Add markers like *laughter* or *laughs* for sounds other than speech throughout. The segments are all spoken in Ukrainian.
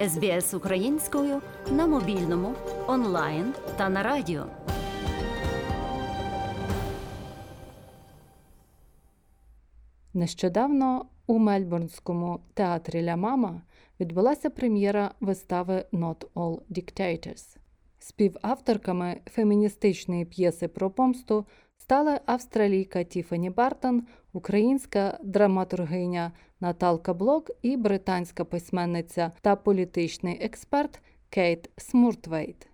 СБС українською на мобільному, онлайн та на радіо. Нещодавно у Мельбурнському театрі Ля Мама відбулася прем'єра вистави Not All Dictators. Співавторками феміністичної п'єси про помсту стали австралійка Тіфані Бартон, українська драматургиня Наталка Блок і британська письменниця та політичний експерт Кейт Смуртвейт.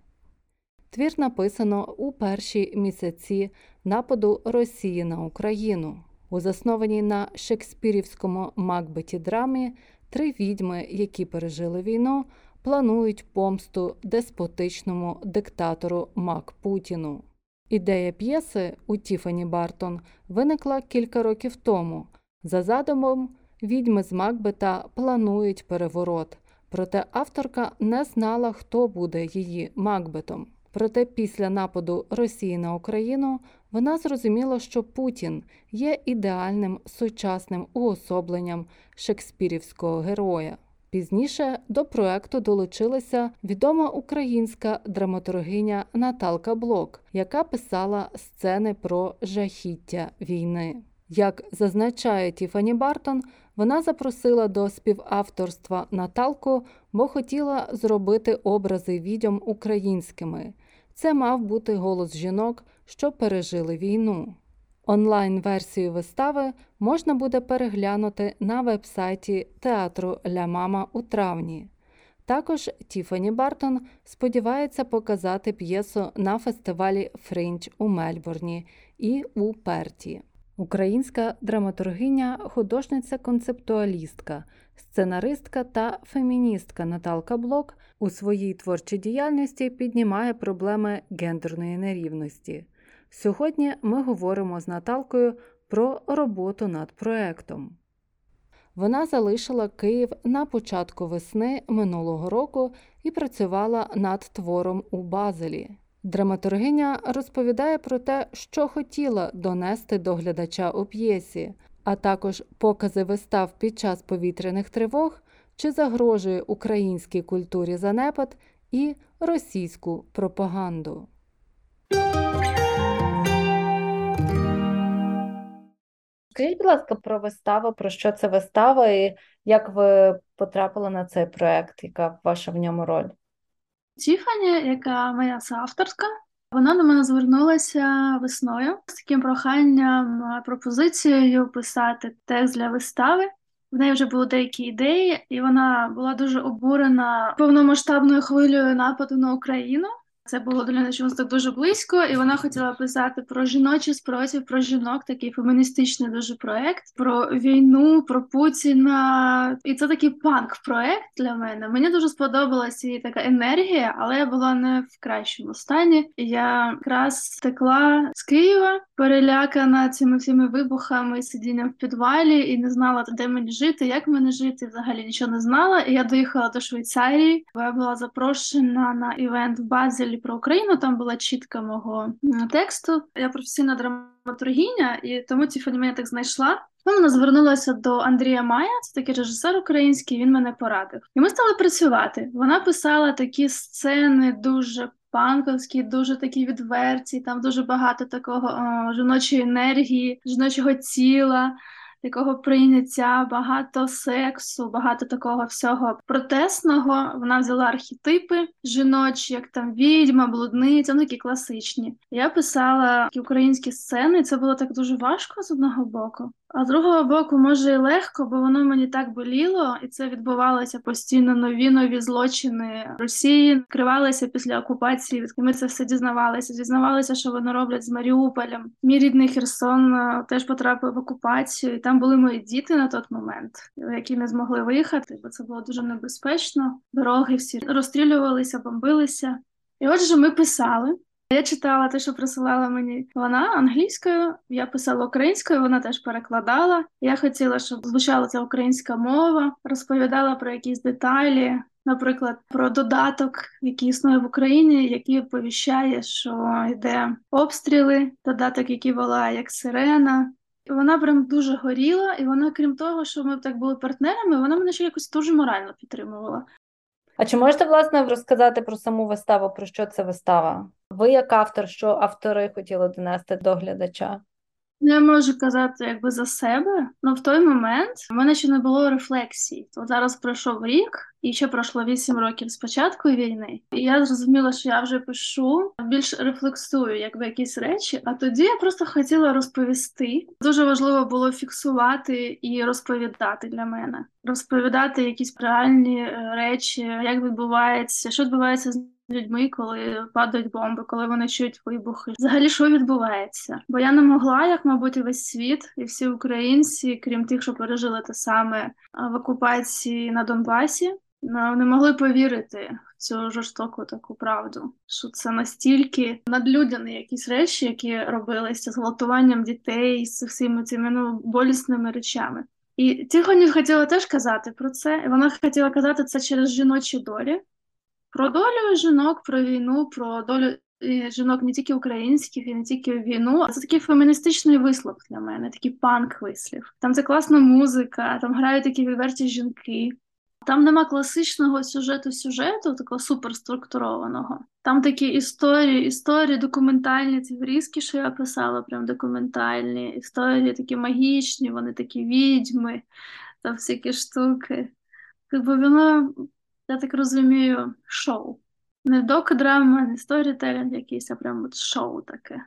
Твір написано у перші місяці нападу Росії на Україну. У заснованій на шекспірівському Макбеті драмі три відьми, які пережили війну, планують помсту деспотичному диктатору Мак Путіну. Ідея п'єси у Тіфані Бартон виникла кілька років тому. За задумом, відьми з Макбета планують переворот, проте авторка не знала, хто буде її Макбетом. Проте після нападу Росії на Україну вона зрозуміла, що Путін є ідеальним сучасним уособленням шекспірівського героя. Пізніше до проекту долучилася відома українська драматургиня Наталка Блок, яка писала сцени про жахіття війни. Як зазначає Тіфані Бартон, вона запросила до співавторства Наталку, бо хотіла зробити образи відьом українськими. Це мав бути голос жінок, що пережили війну. Онлайн-версію вистави можна буде переглянути на вебсайті театру Ля Мама у травні. Також Тіфані Бартон сподівається показати п'єсу на фестивалі Фринч у Мельбурні і у Перті. Українська драматургиня, художниця-концептуалістка, сценаристка та феміністка Наталка Блок у своїй творчій діяльності піднімає проблеми гендерної нерівності. Сьогодні ми говоримо з Наталкою про роботу над проектом. Вона залишила Київ на початку весни минулого року і працювала над твором у Базелі. Драматургиня розповідає про те, що хотіла донести до глядача у п'єсі, а також покази вистав під час повітряних тривог, чи загрожує українській культурі занепад і російську пропаганду. Скажіть, будь ласка, про виставу, про що це вистава, і як ви потрапили на цей проект, яка ваша в ньому роль? Тіфані, яка моя соавторка, вона до мене звернулася весною з таким проханням, пропозицією писати текст для вистави. В неї вже були деякі ідеї, і вона була дуже обурена повномасштабною хвилею нападу на Україну. Це було для неї чомусь так дуже близько, і вона хотіла писати про жіночий спротив, про жінок, такий феміністичний дуже проект, про війну, про Путіна. І це такий панк-проект для мене. Мені дуже сподобалася її така енергія, але я була не в кращому стані. Я якраз текла з Києва, перелякана цими всіми вибухами, сидінням в підвалі, і не знала, де мені жити, як мені жити. Взагалі нічого не знала. І я доїхала до Швейцарії, бо я була запрошена на івент в Базелі взагалі про Україну. Там була чітка мого тексту. Я професійна драматургіня, і тому Тіфані мене так знайшла. Вона звернулася до Андрія Мая, це такий режисер український. Він мене порадив, і ми стали працювати. Вона писала такі сцени дуже. Панковські, дуже такі відверті, там дуже багато такого о, жіночої енергії, жіночого тіла такого прийняття, багато сексу, багато такого всього протесного. Вона взяла архетипи жіночі, як там відьма, блудниця, ну такі класичні. Я писала такі українські сцени, і це було так дуже важко з одного боку. А з другого боку, може і легко, бо воно мені так боліло, і це відбувалося постійно нові нові злочини Росії. Кривалися після окупації. Ми це все дізнавалися. Дізнавалися, що вони роблять з Маріуполем. Мій рідний Херсон е, теж потрапив в окупацію. І Там були мої діти на той момент, які не змогли виїхати, бо це було дуже небезпечно. Дороги всі розстрілювалися, бомбилися. І отже, ми писали. Я читала те, що присилала мені вона англійською. Я писала українською, вона теж перекладала. Я хотіла, щоб звучала ця українська мова, розповідала про якісь деталі. Наприклад, про додаток, який існує в Україні, який повіщає, що йде обстріли, додаток, який волає як сирена. Вона прям дуже горіла, і вона, крім того, що ми так були партнерами, вона мене ще якось дуже морально підтримувала. А чи можете власне розказати про саму виставу? Про що це вистава? Ви, як автор, що автори хотіли донести до глядача? Я можу казати якби за себе, але в той момент в мене ще не було рефлексій. От зараз пройшов рік, і ще пройшло вісім років з початку війни. І я зрозуміла, що я вже пишу більш рефлексую, якби якісь речі. А тоді я просто хотіла розповісти. Дуже важливо було фіксувати і розповідати для мене, розповідати якісь реальні е, речі, як відбувається, що відбувається з людьми, коли падають бомби, коли вони чують вибухи. Взагалі, що відбувається? Бо я не могла, як мабуть, і весь світ, і всі українці, крім тих, що пережили те саме в окупації на Донбасі, не могли повірити в цю жорстоку таку правду, що це настільки надлюдяні якісь речі, які робилися з гвалтуванням дітей, з всіми цими ну, болісними речами. І Тихоні хотіла теж казати про це, і вона хотіла казати це через жіночі долі, про долю жінок, про війну, про долю жінок не тільки українських і не тільки війну. Це такий феміністичний вислов для мене, такий панк-вислів. Там це класна музика, там грають такі відверті жінки. Там нема класичного сюжету сюжету, такого суперструктурованого. Там такі історії, історії документальні, ці врізки, що я писала, прям документальні, історії такі магічні, вони такі відьми, там всякі штуки. Якби воно я так розумію, шоу. Не док-драма, не сторітелінг якийсь, а прям от шоу таке.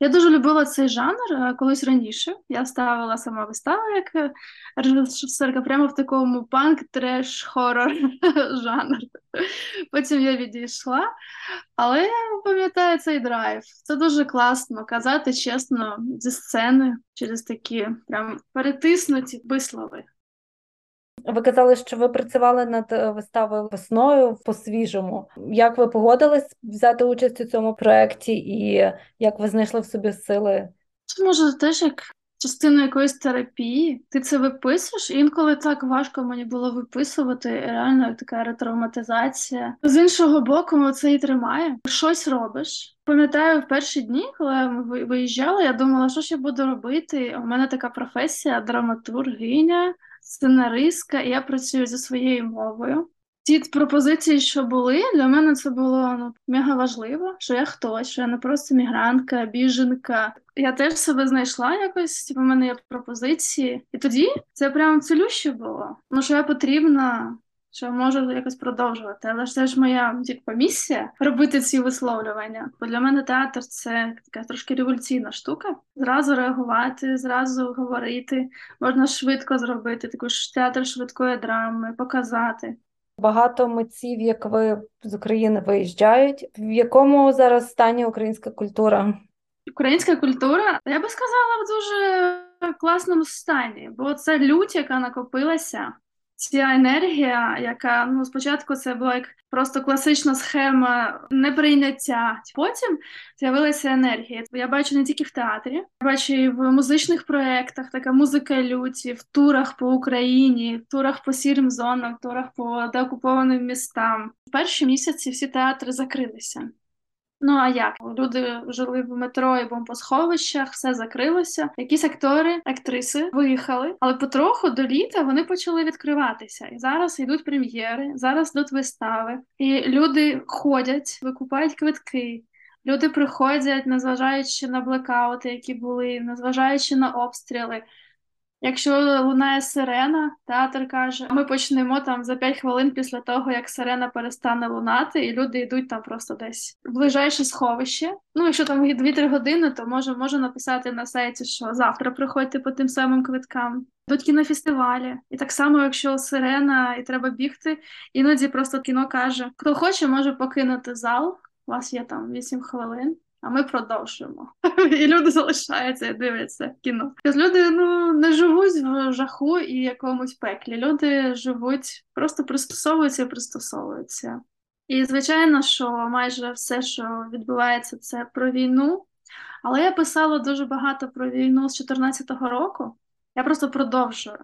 Я дуже любила цей жанр колись раніше. Я ставила сама виставу як режисерка прямо в такому панк, треш, хорор *laughs* жанр. Потім я відійшла, але я пам'ятаю цей драйв. Це дуже класно казати чесно зі сцени через такі прям перетиснуті вислови. Ви казали, що ви працювали над е, виставою весною по-свіжому. Як ви погодились взяти участь у цьому проєкті і як ви знайшли в собі сили? Це може теж як частина якоїсь терапії. Ти це виписуєш, інколи так важко мені було виписувати. Реально така ретравматизація. З іншого боку, це і тримає. Щось робиш. Пам'ятаю, в перші дні, коли ми виїжджали, я думала, що ж я буду робити. У мене така професія, драматургиня сценаристка, і я працюю зі своєю мовою. Ті пропозиції, що були, для мене це було ну мега важливо, що я хтось, що я не просто мігрантка, біженка. Я теж себе знайшла якось, типу, в мене є пропозиції. І тоді це прям цілюще було. Ну що я потрібна що можу якось продовжувати. Але ж це ж моя типу, місія робити ці висловлювання. Бо для мене театр це така трошки революційна штука. Зразу реагувати, зразу говорити. Можна швидко зробити таку ж театр швидкої драми, показати. Багато митців, як ви з України виїжджають. В якому зараз стані українська культура? Українська культура, я би сказала, в дуже класному стані, бо це лють, яка накопилася ця енергія, яка ну спочатку це була як просто класична схема неприйняття. Потім з'явилася енергія. Я бачу не тільки в театрі, я бачу і в музичних проєктах, така музика люті, в турах по Україні, в турах по сірим зонам, турах по деокупованим містам. В перші місяці всі театри закрилися. Ну а як люди жили в метро і бомбосховищах, все закрилося. Якісь актори, актриси виїхали, але потроху до літа вони почали відкриватися. І зараз йдуть прем'єри, зараз йдуть вистави, і люди ходять, викупають квитки. Люди приходять, незважаючи на блекаути, які були, незважаючи на обстріли. Якщо лунає сирена, театр каже, ми почнемо там за 5 хвилин після того, як сирена перестане лунати, і люди йдуть там просто десь в ближайше сховище. Ну, якщо там 2-3 години, то може можу написати на сайті, що завтра приходьте по тим самим квиткам. Йдуть кінофестивалі. І так само, якщо сирена і треба бігти, іноді просто кіно каже: хто хоче, може покинути зал. У вас є там 8 хвилин а ми продовжуємо. *laughs* І люди залишаються і дивляться кіно. Люди ну не живуть в жаху і якомусь пеклі. Люди живуть, просто пристосовуються і пристосовуються. І звичайно, що майже все, що відбувається, це про війну. Але я писала дуже багато про війну з 2014 року. Я просто продовжую.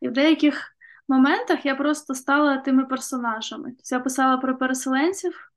І в деяких моментах я просто стала тими персонажами. Тобто я писала про переселенців.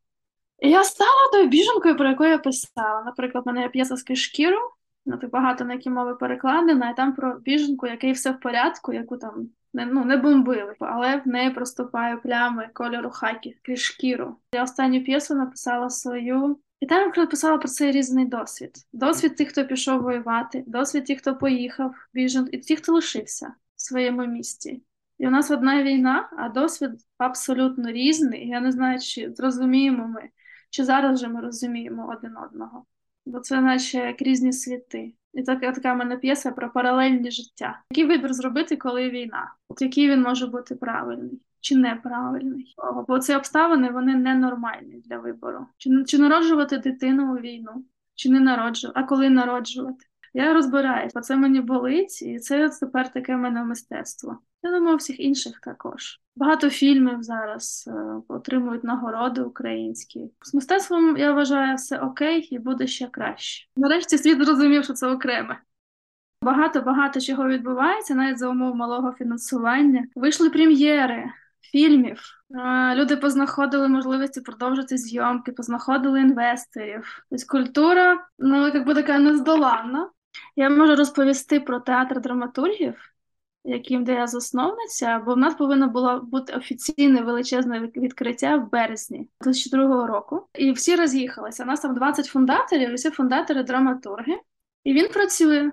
Я стала тою біженкою, про яку я писала. Наприклад, в мене є п'єса з кишкіру, ну багато на які мови перекладена, і там про біженку, який все в порядку, яку там Не, ну, не бомбили, але в неї проступають плями кольору хакі крізь шкіру. Я останню п'єсу написала свою, і там я писала про цей різний досвід. Досвід тих, хто пішов воювати, досвід тих, хто поїхав, біжен, і тих, хто лишився в своєму місті. І у нас одна війна, а досвід абсолютно різний. Я не знаю, чи зрозуміємо ми, чи зараз же ми розуміємо один одного. Бо це наче як різні світи. І така така в мене п'єса про паралельні життя. Який вибір зробити, коли війна? От який він може бути правильний чи неправильний? Бо ці обставини вони ненормальні для вибору. Чи чи народжувати дитину у війну, чи не народжувати, а коли народжувати? Я розбираюсь, бо це мені болить, і це тепер таке в мене мистецтво. Я думаю, всіх інших також. Багато фільмів зараз е, отримують нагороди українські. З мистецтвом я вважаю все окей і буде ще краще. Нарешті світ зрозумів, що це окреме. Багато багато чого відбувається, навіть за умов малого фінансування. Вийшли прем'єри фільмів. Е, люди познаходили можливості продовжити зйомки, познаходили інвесторів. Тобто культура ну якби така нездоланна. Я можу розповісти про театр драматургів яким де я засновниця, бо в нас повинно було бути офіційне величезне відкриття в березні 2002 року. І всі роз'їхалися. У нас там 20 фундаторів, всі фундатори драматурги. І він працює.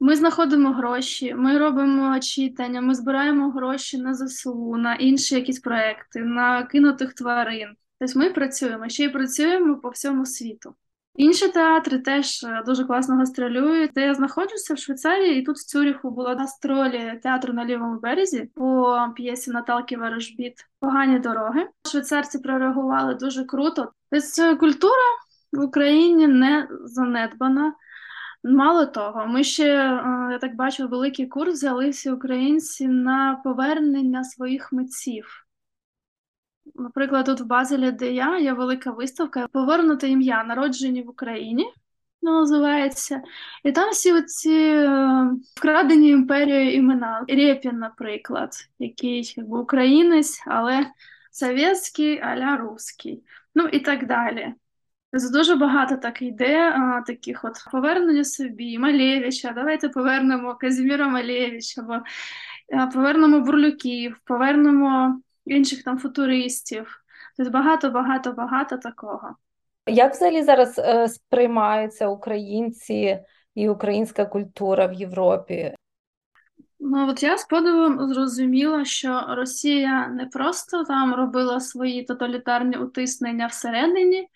Ми знаходимо гроші, ми робимо читання, ми збираємо гроші на ЗСУ, на інші якісь проекти, на кинутих тварин. Тобто ми працюємо ще й працюємо по всьому світу. Інші театри теж е, дуже класно гастролюють. Де я знаходжуся в Швейцарії, і тут в Цюріху була гастролі театру на лівому березі по п'єсі Наталки Ворожбіт Погані дороги. Швейцарці прореагували дуже круто. Тобто культура в Україні не занедбана. Мало того, ми ще е, я так бачу, великий курс взяли всі українці на повернення своїх митців. Наприклад, тут в Базелі, де я є велика виставка Повернуте ім'я, народжені в Україні. Називається. І там всі оці е, вкрадені імперією імена. Рєпін, наприклад, який якби українець, але совєтський, аля русський. Ну і так далі. Тобто дуже багато так йде, а, таких от повернення собі, Малевича, давайте повернемо Казіміра Малевича, або повернемо Бурлюків, повернемо інших там футуристів. Тобто багато, багато, багато такого. Як взагалі зараз е, сприймаються українці і українська культура в Європі? Ну от я з подивом зрозуміла, що Росія не просто там робила свої тоталітарні утиснення всередині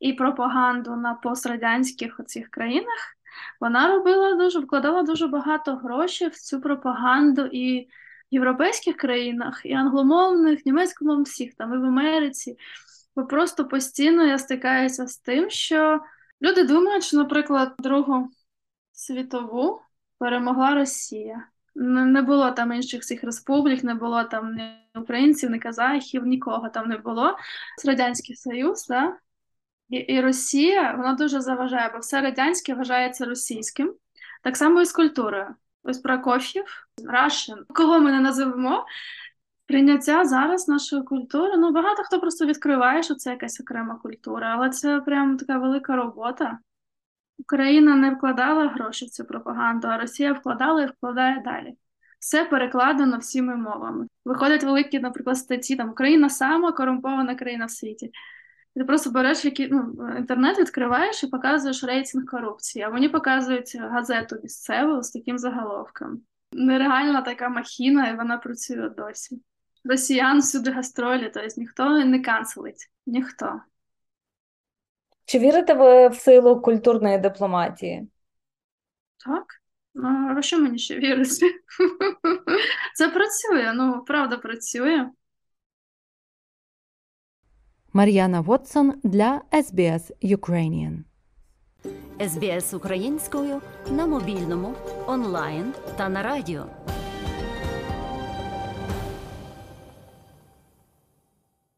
і пропаганду на пострадянських оцих країнах. Вона робила дуже вкладала дуже багато грошей в цю пропаганду і європейських країнах, і англомовних, німецькомовних всіх там, і в Америці. Бо просто постійно я стикаюся з тим, що люди думають, що, наприклад, Другу світову перемогла Росія. Не було там інших цих республік, не було там ні українців, ні казахів, нікого там не було. Це Радянський Союз, да? і, і Росія вона дуже заважає, бо все радянське вважається російським, так само і з культурою. Ось Прокоф'єв, Рашин, кого ми не називемо. Прийняття зараз нашої культури. Ну, багато хто просто відкриває, що це якась окрема культура, але це прям така велика робота. Україна не вкладала гроші в цю пропаганду, а Росія вкладала і вкладає далі. Все перекладено всіми мовами. Виходять великі, наприклад, статті там Україна сама корумпована країна в світі. Ти просто береш які, ну, інтернет, відкриваєш і показуєш рейтинг корупції, а вони показують газету місцеву з таким заголовком. Нереальна така махіна, і вона працює досі. Росіян всюди гастролі, тобто ніхто не канцелить. Ніхто. Чи вірите ви в силу культурної дипломатії? Так. Ну, а що мені ще вірити? *laughs* Це працює, ну правда працює. Мар'яна Вотсон для SBS Ukrainian. SBS українською на мобільному, онлайн та на радіо.